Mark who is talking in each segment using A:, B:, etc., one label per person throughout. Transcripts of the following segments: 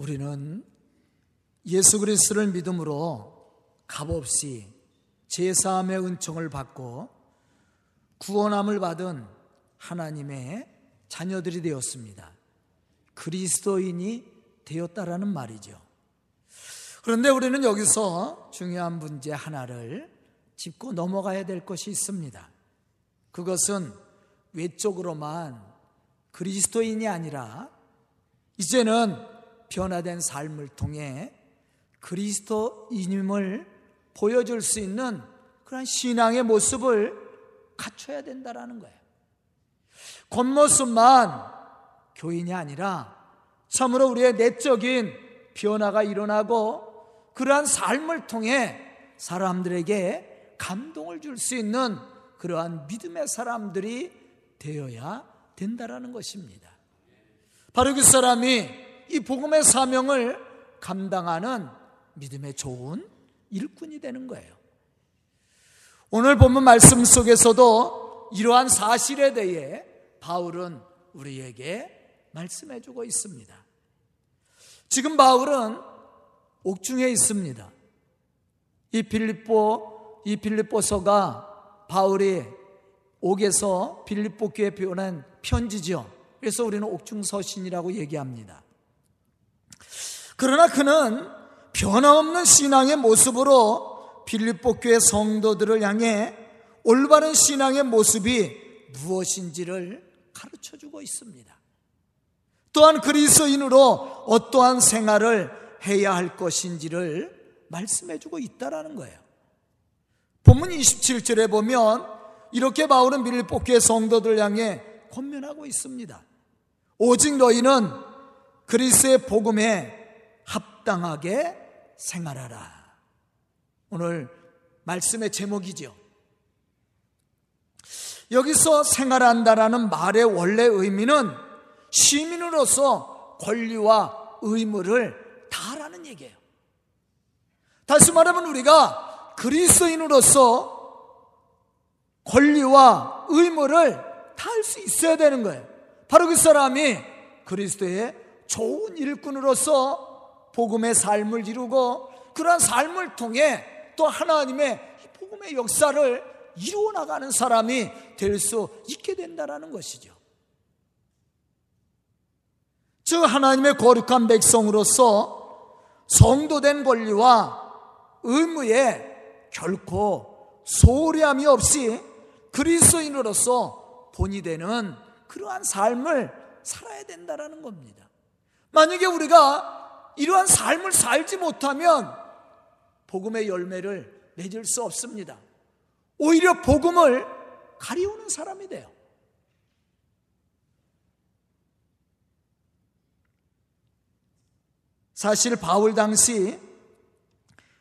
A: 우리는 예수 그리스도를 믿음으로 값없이 제사함의 은총을 받고 구원함을 받은 하나님의 자녀들이 되었습니다. 그리스도인이 되었다라는 말이죠. 그런데 우리는 여기서 중요한 문제 하나를 짚고 넘어가야 될 것이 있습니다. 그것은 외적으로만 그리스도인이 아니라 이제는 변화된 삶을 통해 그리스도인임을 보여줄 수 있는 그런 신앙의 모습을 갖춰야 된다라는 거예요. 겉모습만 교인이 아니라 참으로 우리의 내적인 변화가 일어나고 그러한 삶을 통해 사람들에게 감동을 줄 수 있는 그러한 믿음의 사람들이 되어야 된다라는 것입니다. 바로 그 사람이 이 복음의 사명을 감당하는 믿음의 좋은 일꾼이 되는 거예요. 오늘 본문 말씀 속에서도 이러한 사실에 대해 바울은 우리에게 말씀해 주고 있습니다. 지금 바울은 옥중에 있습니다. 이 빌립보, 이 빌립보서가 바울이 옥에서 빌립보 교에 보낸 편지죠. 그래서 우리는 옥중 서신이라고 얘기합니다. 그러나 그는 변함없는 신앙의 모습으로 빌립보 교회 성도들을 향해 올바른 신앙의 모습이 무엇인지를 가르쳐 주고 있습니다. 또한 그리스도인으로 어떠한 생활을 해야 할 것인지를 말씀해 주고 있다라는 거예요. 본문 27절에 보면 이렇게 바울은 빌립보 교회 성도들 향해 권면하고 있습니다. 오직 너희는 그리스의 복음에 합당하게 생활하라. 오늘 말씀의 제목이죠. 여기서 생활한다라는 말의 원래 의미는 시민으로서 권리와 의무를 다하라는 얘기예요. 다시 말하면 우리가 그리스도인으로서 권리와 의무를 다할 수 있어야 되는 거예요. 바로 그 사람이 그리스도의 좋은 일꾼으로서 복음의 삶을 이루고 그러한 삶을 통해 또 하나님의 복음의 역사를 이루어 나가는 사람이 될 수 있게 된다라는 것이죠. 즉 하나님의 거룩한 백성으로서 성도된 권리와 의무에 결코 소홀함이 없이 그리스도인으로서 본이 되는 그러한 삶을 살아야 된다라는 겁니다. 만약에 우리가 이러한 삶을 살지 못하면 복음의 열매를 맺을 수 없습니다. 오히려 복음을 가리우는 사람이 돼요. 사실 바울 당시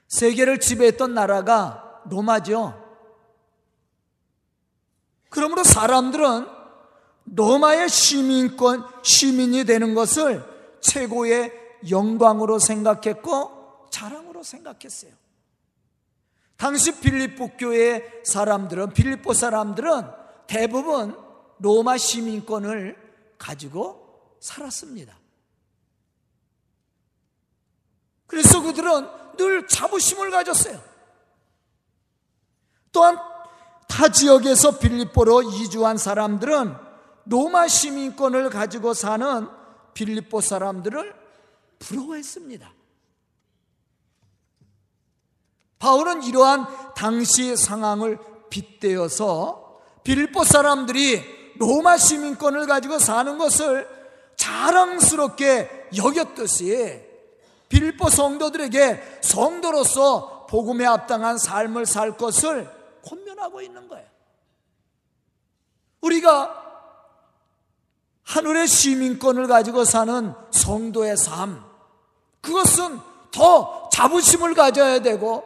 A: 세계를 지배했던 나라가 로마죠. 그러므로 사람들은 로마의 시민권, 시민이 되는 것을 최고의 영광으로 생각했고 자랑으로 생각했어요. 당시 빌립보 교회 사람들은 빌립보 사람들은 대부분 로마 시민권을 가지고 살았습니다. 그래서 그들은 늘 자부심을 가졌어요. 또한 타 지역에서 빌립보로 이주한 사람들은 로마 시민권을 가지고 사는 빌립보 사람들을 부러워했습니다. 바울은 이러한 당시 상황을 빗대어서 빌립보 사람들이 로마 시민권을 가지고 사는 것을 자랑스럽게 여겼듯이 빌립보 성도들에게 성도로서 복음에 합당한 삶을 살 것을 권면하고 있는 거예요. 우리가 하늘의 시민권을 가지고 사는 성도의 삶, 그것은 더 자부심을 가져야 되고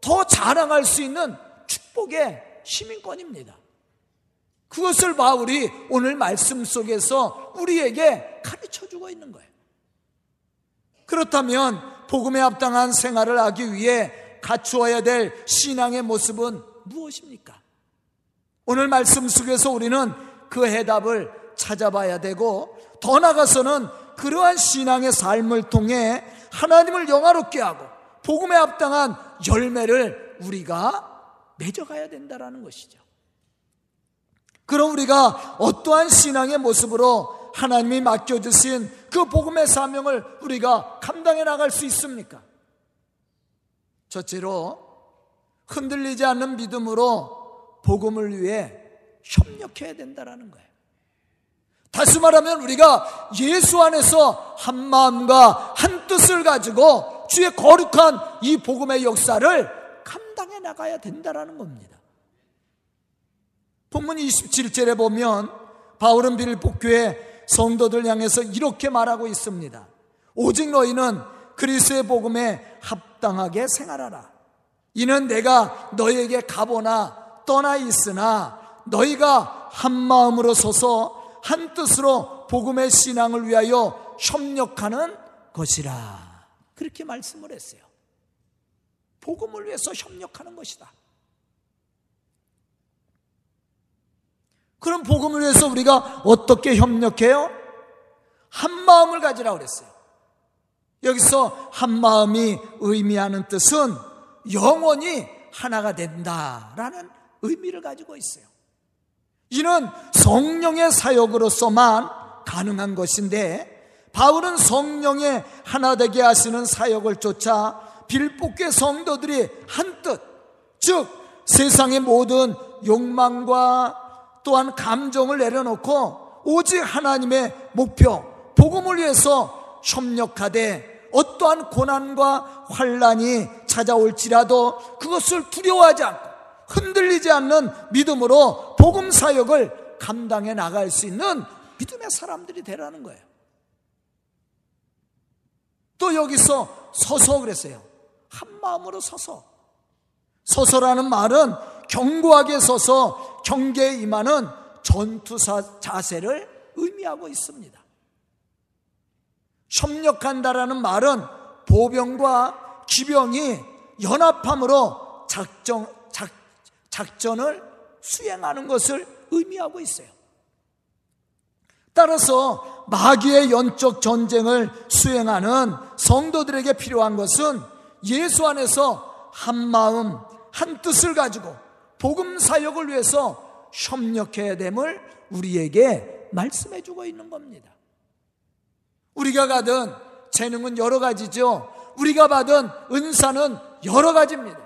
A: 더 자랑할 수 있는 축복의 시민권입니다. 그것을 바울이 오늘 말씀 속에서 우리에게 가르쳐 주고 있는 거예요. 그렇다면 복음에 합당한 생활을 하기 위해 갖추어야 될 신앙의 모습은 무엇입니까? 오늘 말씀 속에서 우리는 그 해답을 찾아봐야 되고 더 나아가서는 그 그러한 신앙의 삶을 통해 하나님을 영화롭게 하고 복음에 합당한 열매를 우리가 맺어가야 된다라는 것이죠. 그럼 우리가 어떠한 신앙의 모습으로 하나님이 맡겨주신 그 복음의 사명을 우리가 감당해 나갈 수 있습니까? 첫째로 흔들리지 않는 믿음으로 복음을 위해 협력해야 된다라는 거예요. 다시 말하면 우리가 예수 안에서 한 마음과 한 뜻을 가지고 주의 거룩한 이 복음의 역사를 감당해 나가야 된다라는 겁니다. 본문 27절에 보면 바울은 교회 성도들 향해서 이렇게 말하고 있습니다. 오직 너희는 그리스의 복음에 합당하게 생활하라. 이는 내가 너에게 가보나 떠나 있으나 너희가 한 마음으로 서서 한 뜻으로 복음의 신앙을 위하여 협력하는 것이라. 그렇게 말씀을 했어요. 복음을 위해서 협력하는 것이다. 그럼 복음을 위해서 우리가 어떻게 협력해요? 한 마음을 가지라 그랬어요. 여기서 한 마음이 의미하는 뜻은 영원히 하나가 된다라는 의미를 가지고 있어요. 이는 성령의 사역으로서만 가능한 것인데 바울은 성령의 하나 되게 하시는 사역을 쫓아 빌복계 성도들이 한뜻 즉 세상의 모든 욕망과 또한 감정을 내려놓고 오직 하나님의 목표 복음을 위해서 협력하되 어떠한 고난과 환란이 찾아올지라도 그것을 두려워하지 않고 흔들리지 않는 믿음으로 복음 사역을 감당해 나갈 수 있는 믿음의 사람들이 되라는 거예요. 또 여기서 서서 그랬어요. 한 마음으로 서서. 서서라는 말은 견고하게 서서 경계에 임하는 전투 자세를 의미하고 있습니다. 협력한다라는 말은 보병과 기병이 연합함으로 작정, 작, 작전을 수행하는 것을 의미하고 있어요. 따라서 마귀의 연적 전쟁을 수행하는 성도들에게 필요한 것은 예수 안에서 한 마음, 한 뜻을 가지고 복음 사역을 위해서 협력해야 됨을 우리에게 말씀해 주고 있는 겁니다. 우리가 가든 재능은 여러 가지죠. 우리가 받은 은사는 여러 가지입니다.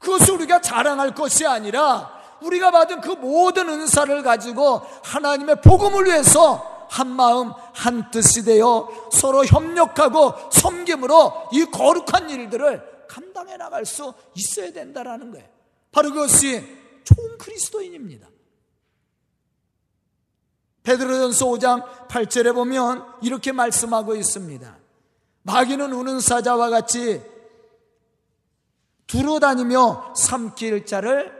A: 그것을 우리가 자랑할 것이 아니라 우리가 받은 그 모든 은사를 가지고 하나님의 복음을 위해서 한 마음 한 뜻이 되어 서로 협력하고 섬김으로 이 거룩한 일들을 감당해 나갈 수 있어야 된다라는 거예요. 바로 그것이 좋은 그리스도인입니다. 베드로전서 5장 8절에 보면 이렇게 말씀하고 있습니다. 마귀는 우는 사자와 같이 두루 다니며 삼킬 자를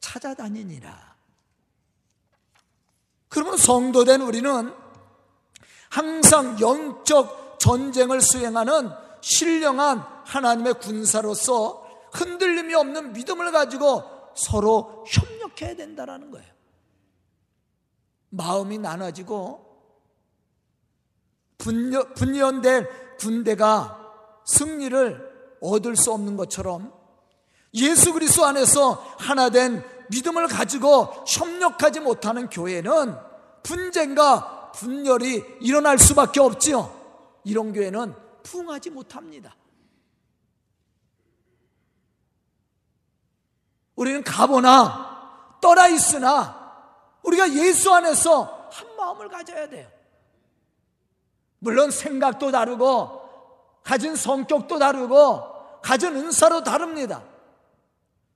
A: 찾아다니니라. 그러면 성도된 우리는 항상 영적 전쟁을 수행하는 신령한 하나님의 군사로서 흔들림이 없는 믿음을 가지고 서로 협력해야 된다는 거예요. 마음이 나눠지고 분열, 분열된 군대가 승리를 얻을 수 없는 것처럼 예수 그리스도 안에서 하나 된 믿음을 가지고 협력하지 못하는 교회는 분쟁과 분열이 일어날 수밖에 없지요. 이런 교회는 부흥하지 못합니다. 우리는 가보나 떠나 있으나 우리가 예수 안에서 한 마음을 가져야 돼요. 물론 생각도 다르고 가진 성격도 다르고 가진 은사도 다릅니다.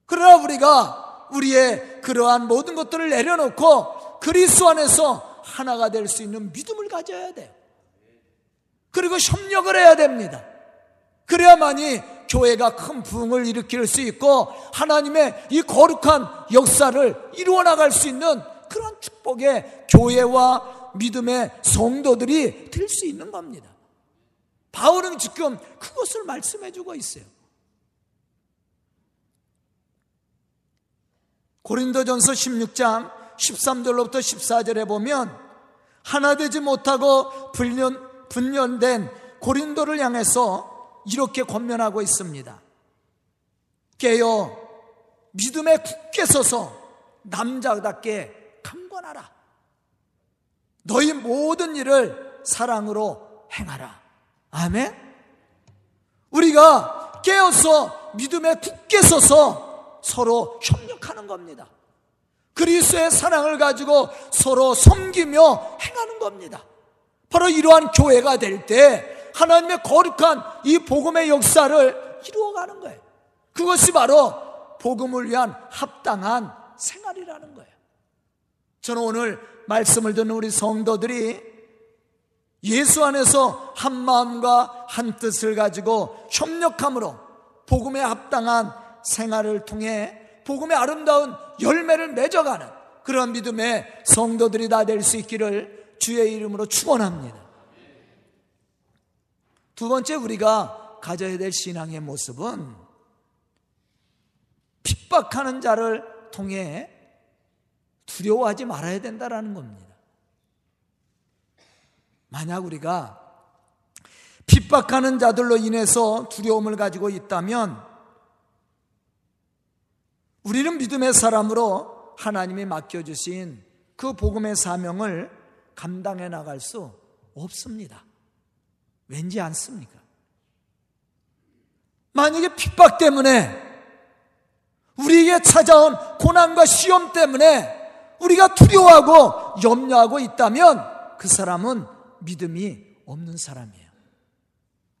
A: 그러나 우리가 우리의 그러한 모든 것들을 내려놓고 그리스도 안에서 하나가 될 수 있는 믿음을 가져야 돼요. 그리고 협력을 해야 됩니다. 그래야만이 교회가 큰 부흥을 일으킬 수 있고 하나님의 이 거룩한 역사를 이루어 나갈 수 있는 그런 축복의 교회와 믿음의 성도들이 될 수 있는 겁니다. 바울은 지금 그것을 말씀해 주고 있어요. 고린도전서 16장 13절로부터 14절에 보면 하나 되지 못하고 분열, 분열된 고린도를 향해서 이렇게 권면하고 있습니다. 깨어 믿음에 굳게 서서 남자답게 강권하라. 너희 모든 일을 사랑으로 행하라. 아멘. 우리가 깨어서 믿음에 굳게 서서 서로 협 력하는 겁니다. 그리스의 사랑을 가지고 서로 섬기며 행하는 겁니다. 바로 이러한 교회가 될 때 하나님의 거룩한 이 복음의 역사를 이루어가는 거예요. 그것이 바로 복음을 위한 합당한 생활이라는 거예요. 저는 오늘 말씀을 듣는 우리 성도들이 예수 안에서 한 마음과 한 뜻을 가지고 협력함으로 복음에 합당한 생활을 통해 복음의 아름다운 열매를 맺어가는 그런 믿음의 성도들이 다 될 수 있기를 주의 이름으로 축원합니다. 두 번째 우리가 가져야 될 신앙의 모습은 핍박하는 자를 통해 두려워하지 말아야 된다라는 겁니다. 만약 우리가 핍박하는 자들로 인해서 두려움을 가지고 있다면 우리는 믿음의 사람으로 하나님이 맡겨주신 그 복음의 사명을 감당해 나갈 수 없습니다. 왠지 않습니까? 만약에 핍박 때문에 우리에게 찾아온 고난과 시험 때문에 우리가 두려워하고 염려하고 있다면 그 사람은 믿음이 없는 사람이에요.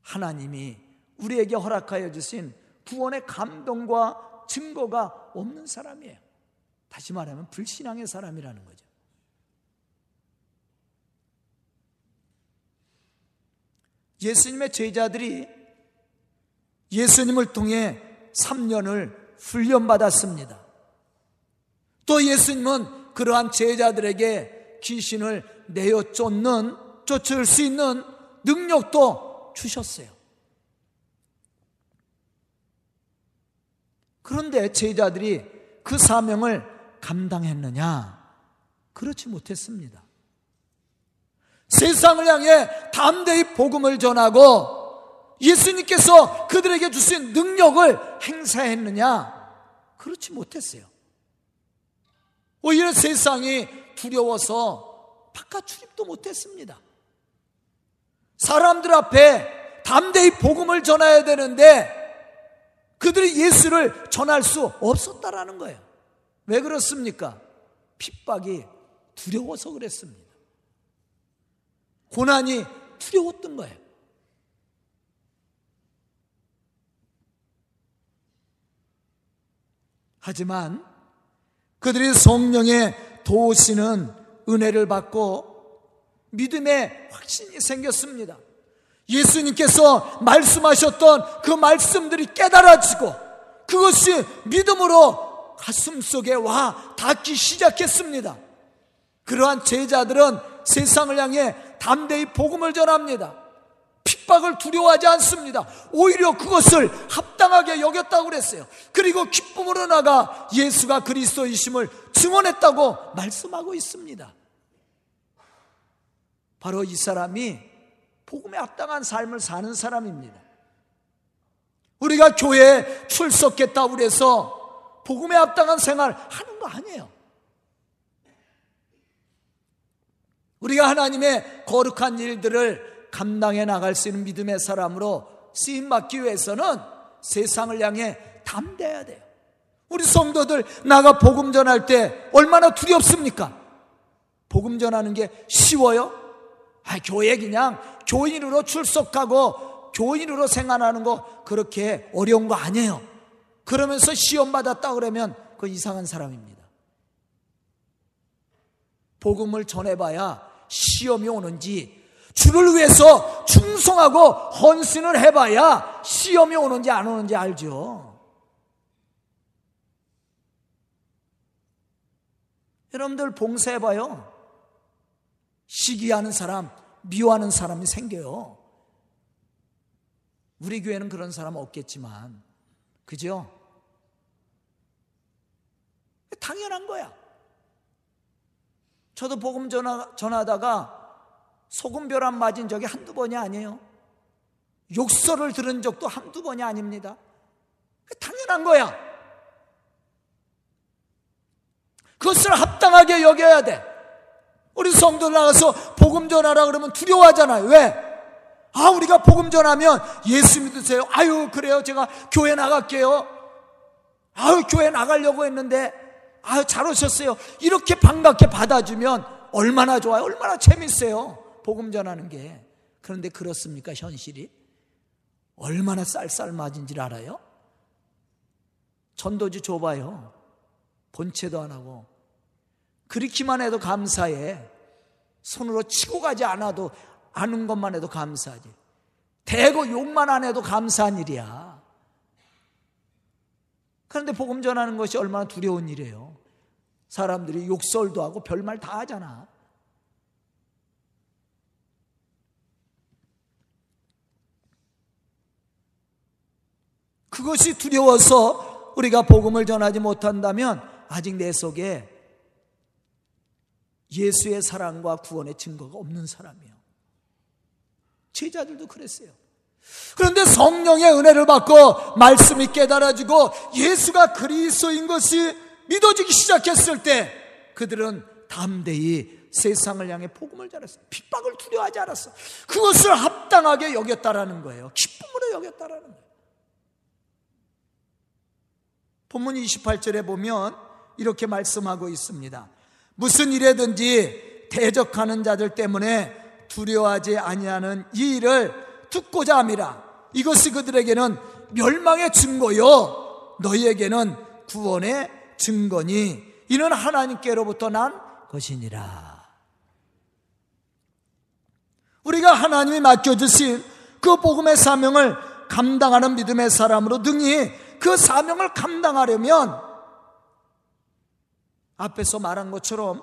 A: 하나님이 우리에게 허락하여 주신 구원의 감동과 증거가 없는 사람이에요. 다시 말하면 불신앙의 사람이라는 거죠. 예수님의 제자들이 예수님을 통해 3년을 훈련받았습니다. 또 예수님은 그러한 제자들에게 귀신을 내어 쫓는 쫓을 수 있는 능력도 주셨어요. 그런데 제자들이 그 사명을 감당했느냐? 그렇지 못했습니다. 세상을 향해 담대히 복음을 전하고 예수님께서 그들에게 주신 능력을 행사했느냐? 그렇지 못했어요. 오히려 세상이 두려워서 바깥 출입도 못했습니다. 사람들 앞에 담대히 복음을 전해야 되는데 그들이 예수를 전할 수 없었다라는 거예요. 왜 그렇습니까? 핍박이 두려워서 그랬습니다. 고난이 두려웠던 거예요. 하지만 그들이 성령의 도우시는 은혜를 받고 믿음의 확신이 생겼습니다. 예수님께서 말씀하셨던 그 말씀들이 깨달아지고 그것이 믿음으로 가슴 속에 와 닿기 시작했습니다. 그러한 제자들은 세상을 향해 담대히 복음을 전합니다. 핍박을 두려워하지 않습니다. 오히려 그것을 합당하게 여겼다고 그랬어요. 그리고 기쁨으로 나가 예수가 그리스도이심을 증언했다고 말씀하고 있습니다. 바로 이 사람이 복음에 합당한 삶을 사는 사람입니다. 우리가 교회에 출석했다고 그래서 복음에 합당한 생활 하는 거 아니에요. 우리가 하나님의 거룩한 일들을 감당해 나갈 수 있는 믿음의 사람으로 쓰임 받기 위해서는 세상을 향해 담대해야 돼요. 우리 성도들 나가 복음 전할 때 얼마나 두렵습니까? 복음 전하는 게 쉬워요? 아, 교회 그냥 교인으로 출석하고 교인으로 생활하는 거 그렇게 어려운 거 아니에요. 그러면서 시험 받았다 그러면 그 이상한 사람입니다. 복음을 전해봐야 시험이 오는지 주를 위해서 충성하고 헌신을 해봐야 시험이 오는지 안 오는지 알죠. 여러분들 봉사해봐요. 시기하는 사람, 미워하는 사람이 생겨요. 우리 교회는 그런 사람 없겠지만, 그죠? 당연한 거야. 저도 복음 전하, 전하다가 소금벼락 맞은 적이 한두 번이 아니에요. 욕설을 들은 적도 한두 번이 아닙니다. 당연한 거야. 그것을 합당하게 여겨야 돼. 우리 성도 나가서 복음 전하라 그러면 두려워하잖아요. 왜? 아, 우리가 복음 전하면 예수 믿으세요. 아유, 그래요. 제가 교회 나갈게요. 아유, 교회 나가려고 했는데, 아유, 잘 오셨어요. 이렇게 반갑게 받아주면 얼마나 좋아요. 얼마나 재밌어요. 복음 전하는 게. 그런데 그렇습니까? 현실이? 얼마나 쌀쌀맞은지 알아요? 전도지 줘봐요. 본체도 안 하고. 그렇기만 해도 감사해. 손으로 치고 가지 않아도 아는 것만 해도 감사하지. 대고 욕만 안 해도 감사한 일이야. 그런데 복음 전하는 것이 얼마나 두려운 일이에요. 사람들이 욕설도 하고 별말 다 하잖아. 그것이 두려워서 우리가 복음을 전하지 못한다면 아직 내 속에 예수의 사랑과 구원의 증거가 없는 사람이에요. 제자들도 그랬어요. 그런데 성령의 은혜를 받고 말씀이 깨달아지고 예수가 그리스도인 것이 믿어지기 시작했을 때 그들은 담대히 세상을 향해 복음을 전했어. 핍박을 두려워하지 않았어. 그것을 합당하게 여겼다라는 거예요. 기쁨으로 여겼다라는 거예요. 본문 28절에 보면 이렇게 말씀하고 있습니다. 무슨 일에든지 대적하는 자들 때문에 두려워하지 아니하는 이 일을 듣고자 함이라. 이것이 그들에게는 멸망의 증거요 너희에게는 구원의 증거니 이는 하나님께로부터 난 것이니라. 우리가 하나님이 맡겨주신 그 복음의 사명을 감당하는 믿음의 사람으로 등이 그 사명을 감당하려면 앞에서 말한 것처럼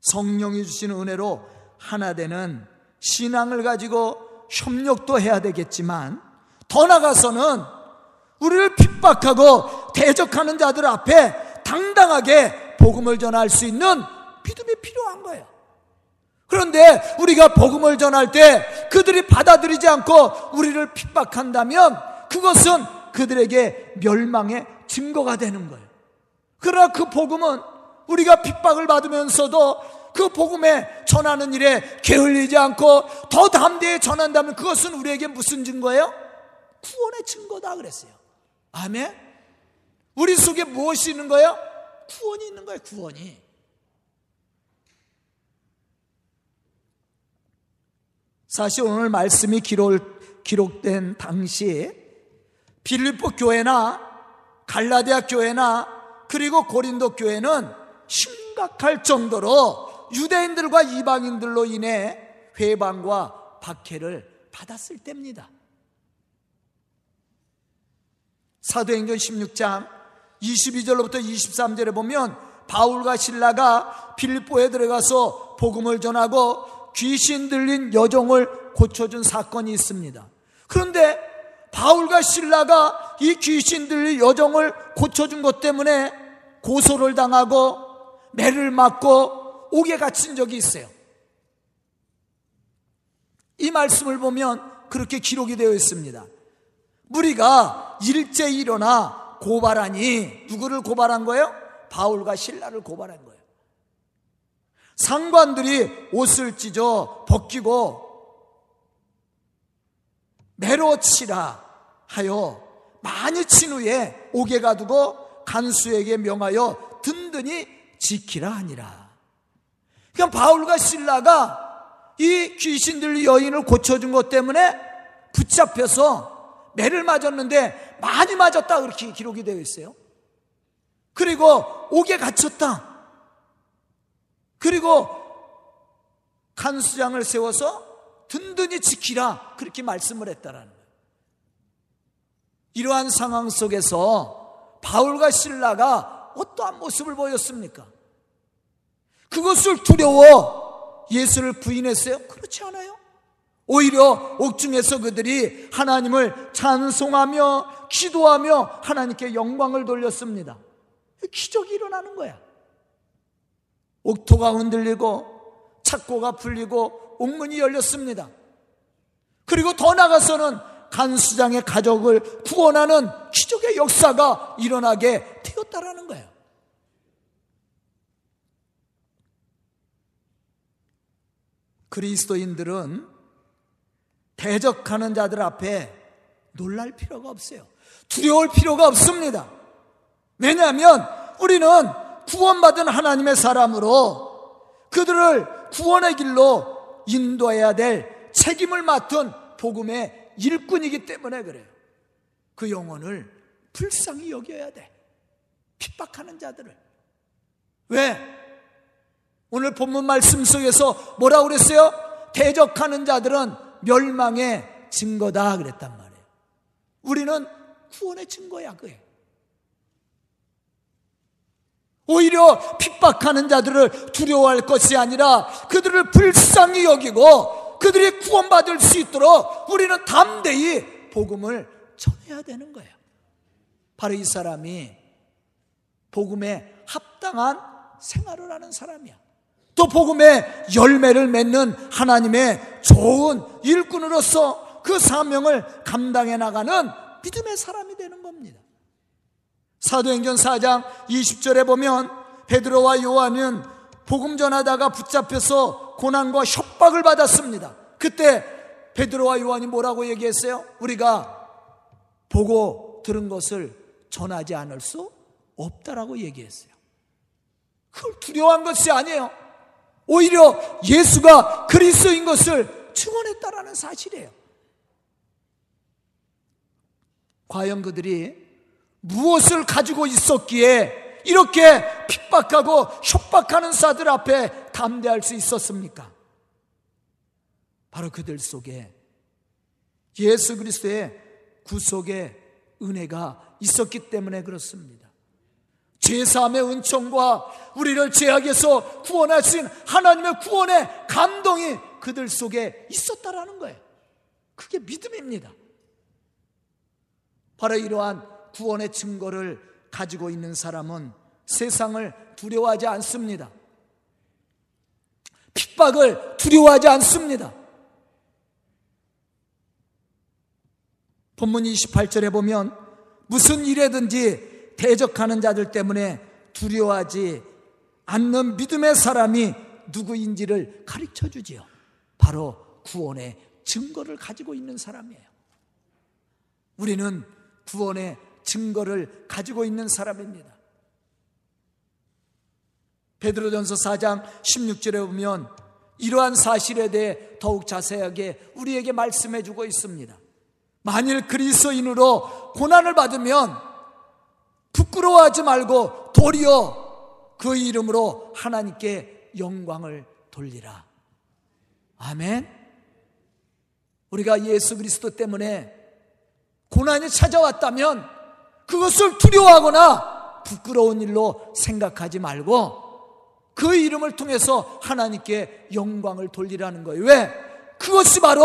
A: 성령이 주시는 은혜로 하나 되는 신앙을 가지고 협력도 해야 되겠지만 더 나가서는 우리를 핍박하고 대적하는 자들 앞에 당당하게 복음을 전할 수 있는 믿음이 필요한 거예요. 그런데 우리가 복음을 전할 때 그들이 받아들이지 않고 우리를 핍박한다면 그것은 그들에게 멸망의 증거가 되는 거예요. 그러나 그 복음은 우리가 핍박을 받으면서도 그 복음에 전하는 일에 게을리지 않고 더 담대히 전한다면 그것은 우리에게 무슨 증거예요? 구원의 증거다 그랬어요. 아멘? 우리 속에 무엇이 있는 거예요? 구원이 있는 거예요, 구원이. 사실 오늘 말씀이 기록, 기록된 당시 빌립보 교회나 갈라디아 교회나 그리고 고린도 교회는 심각할 정도로 유대인들과 이방인들로 인해 회방과 박해를 받았을 때입니다. 사도행전 16장 22절로부터 23절에 보면 바울과 신라가 빌립보에 들어가서 복음을 전하고 귀신 들린 여종을 고쳐준 사건이 있습니다. 그런데 바울과 신라가 이 귀신 들린 여종을 고쳐준 것 때문에 고소를 당하고 매를 맞고 옥에 갇힌 적이 있어요. 이 말씀을 보면 그렇게 기록이 되어 있습니다. 무리가 일제 일어나 고발하니 누구를 고발한 거예요? 바울과 신라를 고발한 거예요. 상관들이 옷을 찢어 벗기고 매로 치라 하여 많이 친 후에 옥에 가두고 간수에게 명하여 든든히 지키라 하니라. 그냥 바울과 신라가 이 귀신들 여인을 고쳐준 것 때문에 붙잡혀서 매를 맞았는데 많이 맞았다 그렇게 기록이 되어 있어요. 그리고 옥에 갇혔다. 그리고 간수장을 세워서 든든히 지키라 그렇게 말씀을 했다라는. 이러한 상황 속에서 바울과 신라가 어떠한 모습을 보였습니까? 그것을 두려워 예수를 부인했어요? 그렇지 않아요. 오히려 옥중에서 그들이 하나님을 찬송하며 기도하며 하나님께 영광을 돌렸습니다. 기적이 일어나는 거야. 옥토가 흔들리고 착고가 풀리고 옥문이 열렸습니다. 그리고 더 나가서는 간수장의 가족을 구원하는 기적의 역사가 일어나게 되었다라는 거예요. 그리스도인들은 대적하는 자들 앞에 놀랄 필요가 없어요. 두려울 필요가 없습니다. 왜냐하면 우리는 구원받은 하나님의 사람으로 그들을 구원의 길로 인도해야 될 책임을 맡은 복음의 일꾼이기 때문에 그래요. 그 영혼을 불쌍히 여겨야 돼. 핍박하는 자들을. 왜? 오늘 본문 말씀 속에서 뭐라고 그랬어요? 대적하는 자들은 멸망의 증거다 그랬단 말이에요. 우리는 구원의 증거야, 그게. 오히려 핍박하는 자들을 두려워할 것이 아니라 그들을 불쌍히 여기고 그들이 구원받을 수 있도록 우리는 담대히 복음을 전해야 되는 거예요. 바로 이 사람이 복음에 합당한 생활을 하는 사람이야. 또 복음의 열매를 맺는 하나님의 좋은 일꾼으로서 그 사명을 감당해 나가는 믿음의 사람이 되는 겁니다. 사도행전 4장 20절에 보면 베드로와 요한은 복음 전하다가 붙잡혀서 고난과 협박을 받았습니다. 그때 베드로와 요한이 뭐라고 얘기했어요? 우리가 보고 들은 것을 전하지 않을 수 없다라고 얘기했어요. 그걸 두려워한 것이 아니에요. 오히려 예수가 그리스도인 것을 증언했다라는 사실이에요. 과연 그들이 무엇을 가지고 있었기에 이렇게 핍박하고 협박하는 사들 앞에 담대할 수 있었습니까? 바로 그들 속에 예수 그리스도의 구속의 은혜가 있었기 때문에 그렇습니다. 죄사함의 은총과 우리를 죄악에서 구원하신 하나님의 구원의 감동이 그들 속에 있었다라는 거예요. 그게 믿음입니다. 바로 이러한 구원의 증거를 가지고 있는 사람은 세상을 두려워하지 않습니다. 핍박을 두려워하지 않습니다. 본문 28절에 보면 무슨 일에든지 대적하는 자들 때문에 두려워하지 않는 믿음의 사람이 누구인지를 가르쳐 주지요. 바로 구원의 증거를 가지고 있는 사람이에요. 우리는 구원의 증거를 가지고 있는 사람입니다. 베드로전서 4장 16절에 보면 이러한 사실에 대해 더욱 자세하게 우리에게 말씀해 주고 있습니다. 만일 그리스도인으로 고난을 받으면 부끄러워하지 말고 도리어 그 이름으로 하나님께 영광을 돌리라. 아멘. 우리가 예수 그리스도 때문에 고난이 찾아왔다면 그것을 두려워하거나 부끄러운 일로 생각하지 말고 그 이름을 통해서 하나님께 영광을 돌리라는 거예요. 왜? 그것이 바로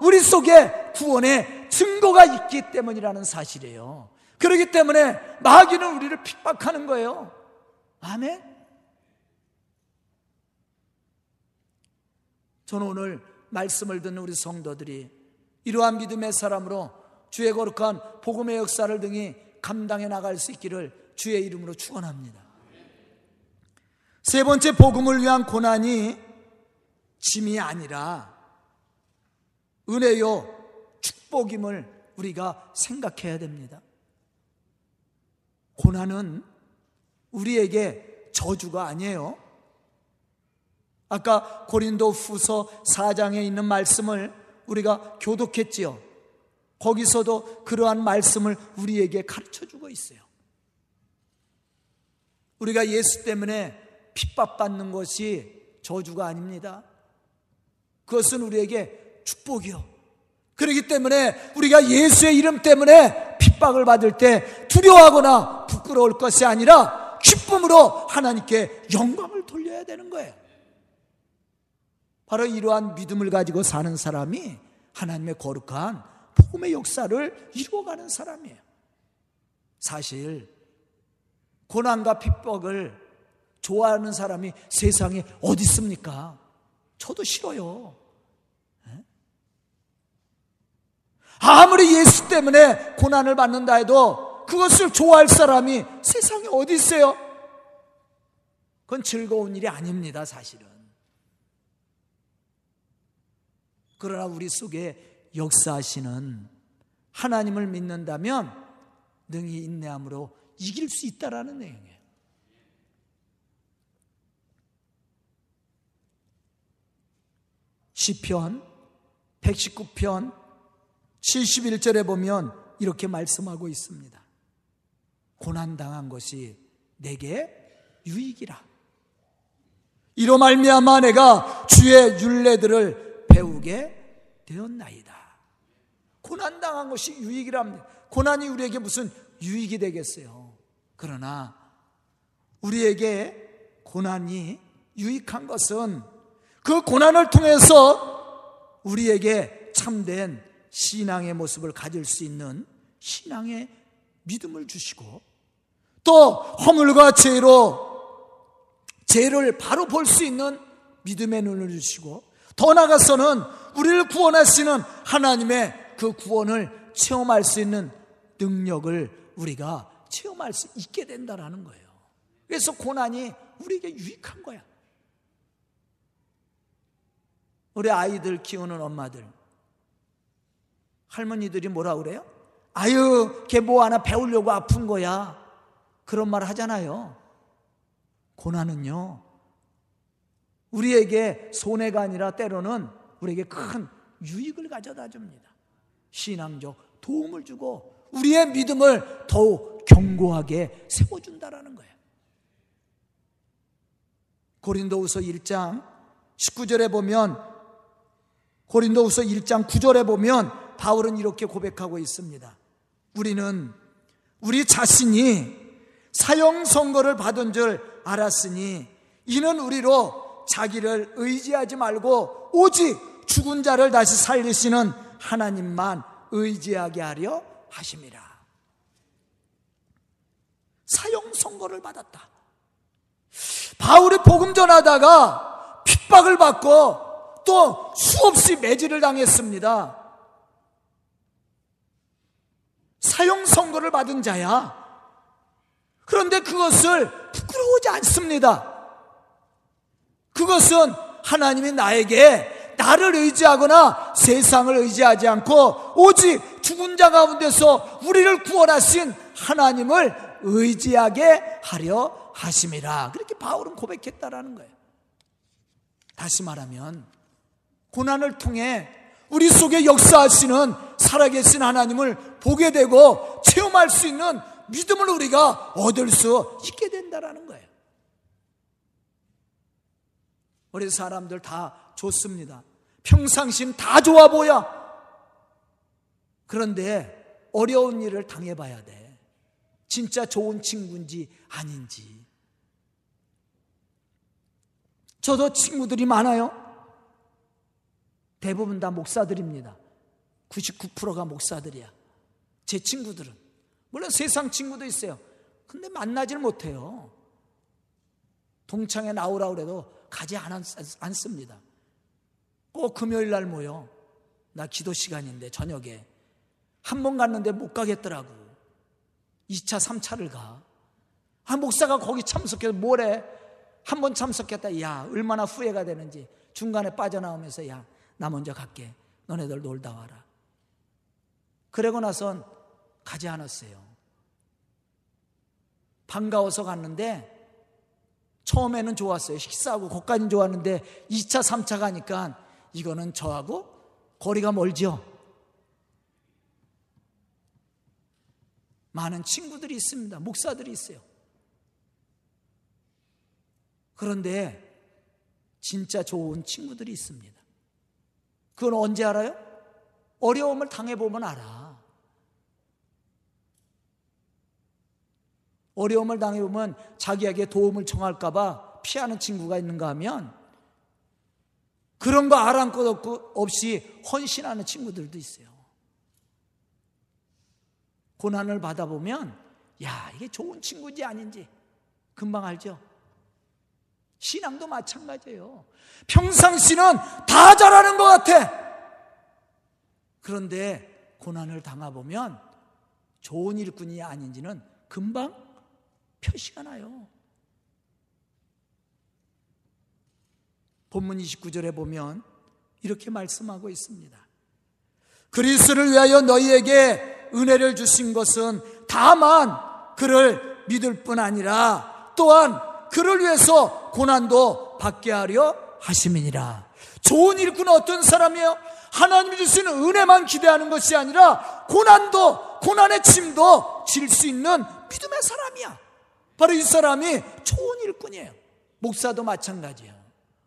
A: 우리 속에 구원의 증거가 있기 때문이라는 사실이에요. 그렇기 때문에 마귀는 우리를 핍박하는 거예요. 아멘? 저는 오늘 말씀을 듣는 우리 성도들이 이러한 믿음의 사람으로 주의 거룩한 복음의 역사를 등이 감당해 나갈 수 있기를 주의 이름으로 축원합니다. 세 번째 복음을 위한 고난이 짐이 아니라 은혜요 축복임을 우리가 생각해야 됩니다. 고난은 우리에게 저주가 아니에요. 아까 고린도 후서 4장에 있는 말씀을 우리가 교독했지요. 거기서도 그러한 말씀을 우리에게 가르쳐 주고 있어요. 우리가 예수 때문에 핍박받는 것이 저주가 아닙니다. 그것은 우리에게 축복이요. 그렇기 때문에 우리가 예수의 이름 때문에 핍박을 받을 때 두려워하거나 부끄러울 것이 아니라 기쁨으로 하나님께 영광을 돌려야 되는 거예요. 바로 이러한 믿음을 가지고 사는 사람이 하나님의 거룩한 복음의 역사를 이루어가는 사람이에요. 사실 고난과 핍박을 좋아하는 사람이 세상에 어디 있습니까? 저도 싫어요. 예? 아무리 예수 때문에 고난을 받는다 해도 그것을 좋아할 사람이 세상에 어디 있어요? 그건 즐거운 일이 아닙니다, 사실은. 그러나 우리 속에 역사하시는 하나님을 믿는다면 능히 인내함으로 이길 수 있다라는 내용이에요. 시편 119편 71절에 보면 이렇게 말씀하고 있습니다. 고난 당한 것이 내게 유익이라. 이로 말미암아 내가 주의 윤례들을 배우게 되었나이다. 고난 당한 것이 유익이랍니다. 고난이 우리에게 무슨 유익이 되겠어요. 그러나 우리에게 고난이 유익한 것은 그 고난을 통해서 우리에게 참된 신앙의 모습을 가질 수 있는 신앙의 믿음을 주시고 또 허물과 죄로 죄를 바로 볼 수 있는 믿음의 눈을 주시고 더 나아가서는 우리를 구원하시는 하나님의 그 구원을 체험할 수 있는 능력을 우리가 체험할 수 있게 된다라는 거예요. 그래서 고난이 우리에게 유익한 거야. 우리 아이들 키우는 엄마들 할머니들이 뭐라 그래요? 아유, 걔 뭐 하나 배우려고 아픈 거야. 그런 말 하잖아요. 고난은요, 우리에게 손해가 아니라 때로는 우리에게 큰 유익을 가져다 줍니다. 신앙적 도움을 주고 우리의 믿음을 더욱 견고하게 세워준다라는 거예요. 고린도후서 1장 19절에 보면 고린도후서 1장 9절에 보면 바울은 이렇게 고백하고 있습니다. 우리는 우리 자신이 사형 선고를 받은 줄 알았으니 이는 우리로 자기를 의지하지 말고 오직 죽은 자를 다시 살리시는 하나님만 의지하게 하려 하심이라. 사형 선고를 받았다. 바울이 복음 전하다가 핍박을 받고 또 수없이 매질을 당했습니다. 사형 선고를 받은 자야. 그런데 그것을 부끄러워하지 않습니다. 그것은 하나님이 나에게 나를 의지하거나 세상을 의지하지 않고 오직 죽은 자 가운데서 우리를 구원하신 하나님을 의지하게 하려 하심이라. 그렇게 바울은 고백했다라는 거예요. 다시 말하면 고난을 통해 우리 속에 역사하시는 살아계신 하나님을 보게 되고 체험할 수 있는 믿음을 우리가 얻을 수 있게 된다라는 거예요. 우리 사람들 다 좋습니다. 평상심 다 좋아 보여. 그런데 어려운 일을 당해봐야 돼. 진짜 좋은 친구인지 아닌지. 저도 친구들이 많아요. 대부분 다 목사들입니다. 99%가 목사들이야. 제 친구들은. 물론 세상 친구도 있어요. 근데 만나질 못해요. 동창회 나오라 그래도 가지 않습니다. 꼭 금요일 날 모여. 나 기도 시간인데 저녁에. 한 번 갔는데 못 가겠더라고. 2차, 3차를 가. 아, 목사가 거기 참석해서 뭐래? 한 번 참석했다. 야, 얼마나 후회가 되는지. 중간에 빠져나오면서 야, 나 먼저 갈게. 너네들 놀다 와라. 그러고 나선 가지 않았어요. 반가워서 갔는데 처음에는 좋았어요. 식사하고 거기까지는 좋았는데 2차, 3차 가니까 이거는 저하고 거리가 멀죠. 많은 친구들이 있습니다. 목사들이 있어요. 그런데 진짜 좋은 친구들이 있습니다. 그건 언제 알아요? 어려움을 당해보면 알아. 어려움을 당해보면 자기에게 도움을 청할까봐 피하는 친구가 있는가 하면 그런 거 아랑곳 없이 헌신하는 친구들도 있어요. 고난을 받아보면 야, 이게 좋은 친구인지 아닌지 금방 알죠? 신앙도 마찬가지예요. 평상시는 다 잘하는 것 같아. 그런데 고난을 당해보면 좋은 일꾼이 아닌지는 금방 표시가 나요. 본문 29절에 보면 이렇게 말씀하고 있습니다. 그리스를 위하여 너희에게 은혜를 주신 것은 다만 그를 믿을 뿐 아니라 또한 그를 위해서 고난도 받게 하려 하심이니라. 좋은 일꾼은 어떤 사람이에요? 하나님이 주시는 은혜만 기대하는 것이 아니라 고난도 고난의 짐도 질 수 있는 믿음의 사람이야. 바로 이 사람이 좋은 일꾼이에요. 목사도 마찬가지예요.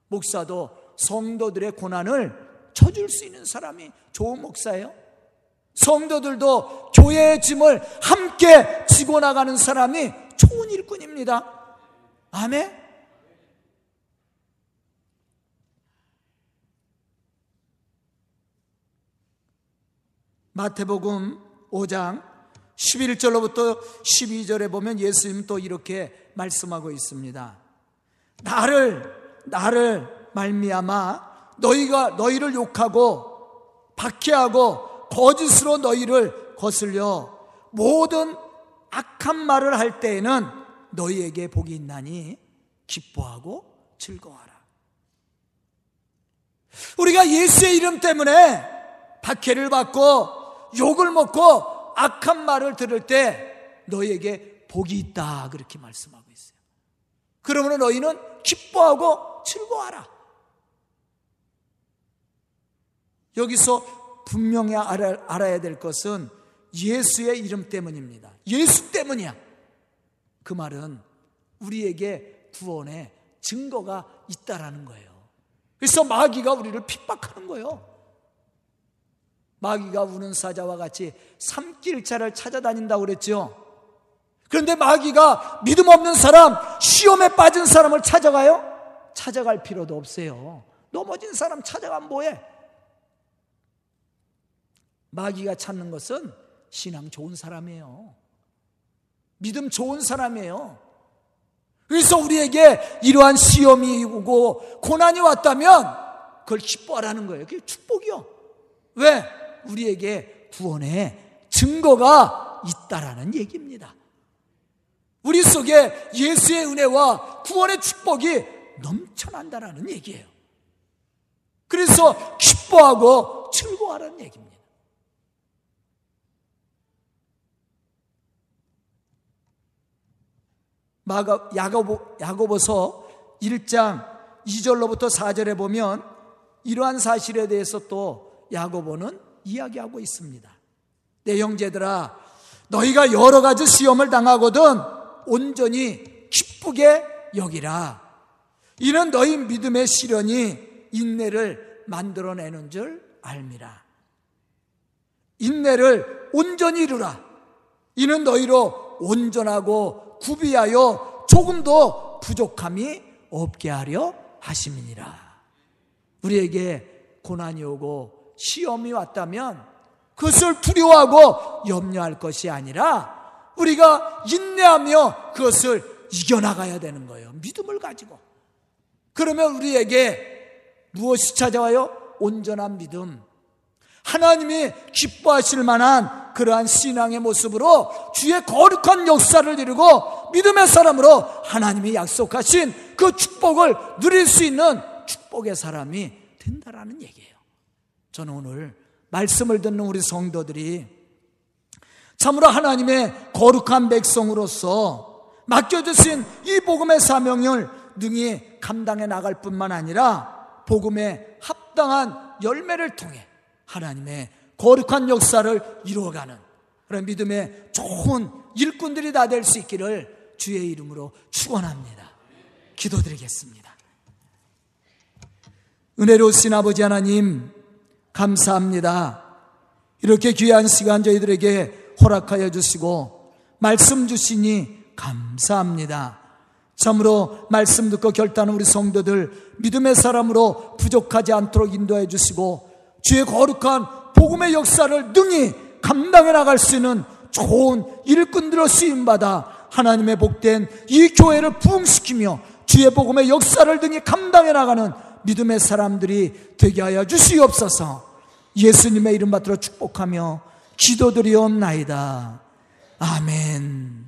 A: 목사도 성도들의 고난을 져줄 수 있는 사람이 좋은 목사예요. 성도들도 교회의 짐을 함께 지고 나가는 사람이 좋은 일꾼입니다. 아멘. 마태복음 5장 11절로부터 12절에 보면 예수님 또 이렇게 말씀하고 있습니다. 나를 나를 말미암아 너희가 너희를 욕하고 박해하고 거짓으로 너희를 거슬려 모든 악한 말을 할 때에는 너희에게 복이 있나니 기뻐하고 즐거워하라. 우리가 예수의 이름 때문에 박해를 받고 욕을 먹고 악한 말을 들을 때 너희에게 복이 있다 그렇게 말씀하고 있어요. 그러므로 너희는 기뻐하고 즐거워하라. 여기서 분명히 알아, 야 될 것은 예수의 이름 때문입니다. 예수 때문이야. 그 말은 우리에게 구원의 증거가 있다라는 거예요. 그래서 마귀가 우리를 핍박하는 거예요. 마귀가 우는 사자와 같이 삼킬자를 찾아다닌다고 그랬죠. 그런데 마귀가 믿음 없는 사람, 시험에 빠진 사람을 찾아가요? 찾아갈 필요도 없어요. 넘어진 사람 찾아가면 뭐해? 마귀가 찾는 것은 신앙 좋은 사람이에요. 믿음 좋은 사람이에요. 그래서 우리에게 이러한 시험이 오고 고난이 왔다면 그걸 기뻐하라는 거예요. 그게 축복이요. 왜? 우리에게 구원의 증거가 있다라는 얘기입니다. 우리 속에 예수의 은혜와 구원의 축복이 넘쳐난다라는 얘기예요. 그래서 기뻐하고 즐거워하라는 얘기입니다. 야고보 야고보서 1장 2절로부터 4절에 보면 이러한 사실에 대해서 또 야고보는 이야기하고 있습니다. 내 형제들아, 너희가 여러 가지 시험을 당하거든 온전히 기쁘게 여기라. 이는 너희 믿음의 시련이 인내를 만들어내는 줄 알미라. 인내를 온전히 이루라. 이는 너희로 온전하고 구비하여 조금도 부족함이 없게 하려 하심이니라. 우리에게 고난이 오고 시험이 왔다면 그것을 두려워하고 염려할 것이 아니라 우리가 인내하며 그것을 이겨나가야 되는 거예요. 믿음을 가지고. 그러면 우리에게 무엇이 찾아와요? 온전한 믿음. 하나님이 기뻐하실 만한 그러한 신앙의 모습으로 주의 거룩한 역사를 이루고 믿음의 사람으로 하나님이 약속하신 그 축복을 누릴 수 있는 축복의 사람이 된다라는 얘기예요. 저는 오늘 말씀을 듣는 우리 성도들이 참으로 하나님의 거룩한 백성으로서 맡겨주신 이 복음의 사명을 능히 감당해 나갈 뿐만 아니라 복음의 합당한 열매를 통해 하나님의 거룩한 역사를 이루어가는 그런 믿음의 좋은 일꾼들이 다 될 수 있기를 주의 이름으로 축원합니다. 기도드리겠습니다. 은혜로우신 아버지 하나님 감사합니다. 이렇게 귀한 시간 저희들에게 허락하여 주시고 말씀 주시니 감사합니다. 참으로 말씀 듣고 결단한 우리 성도들 믿음의 사람으로 부족하지 않도록 인도해 주시고 주의 거룩한 복음의 역사를 능히 감당해 나갈 수 있는 좋은 일꾼들로 쓰임 받아 하나님의 복된 이 교회를 부흥시키며 주의 복음의 역사를 등이 감당해 나가는 믿음의 사람들이 되게 하여 주시옵소서 예수님의 이름 받들어 축복하며 기도드리옵나이다. 아멘.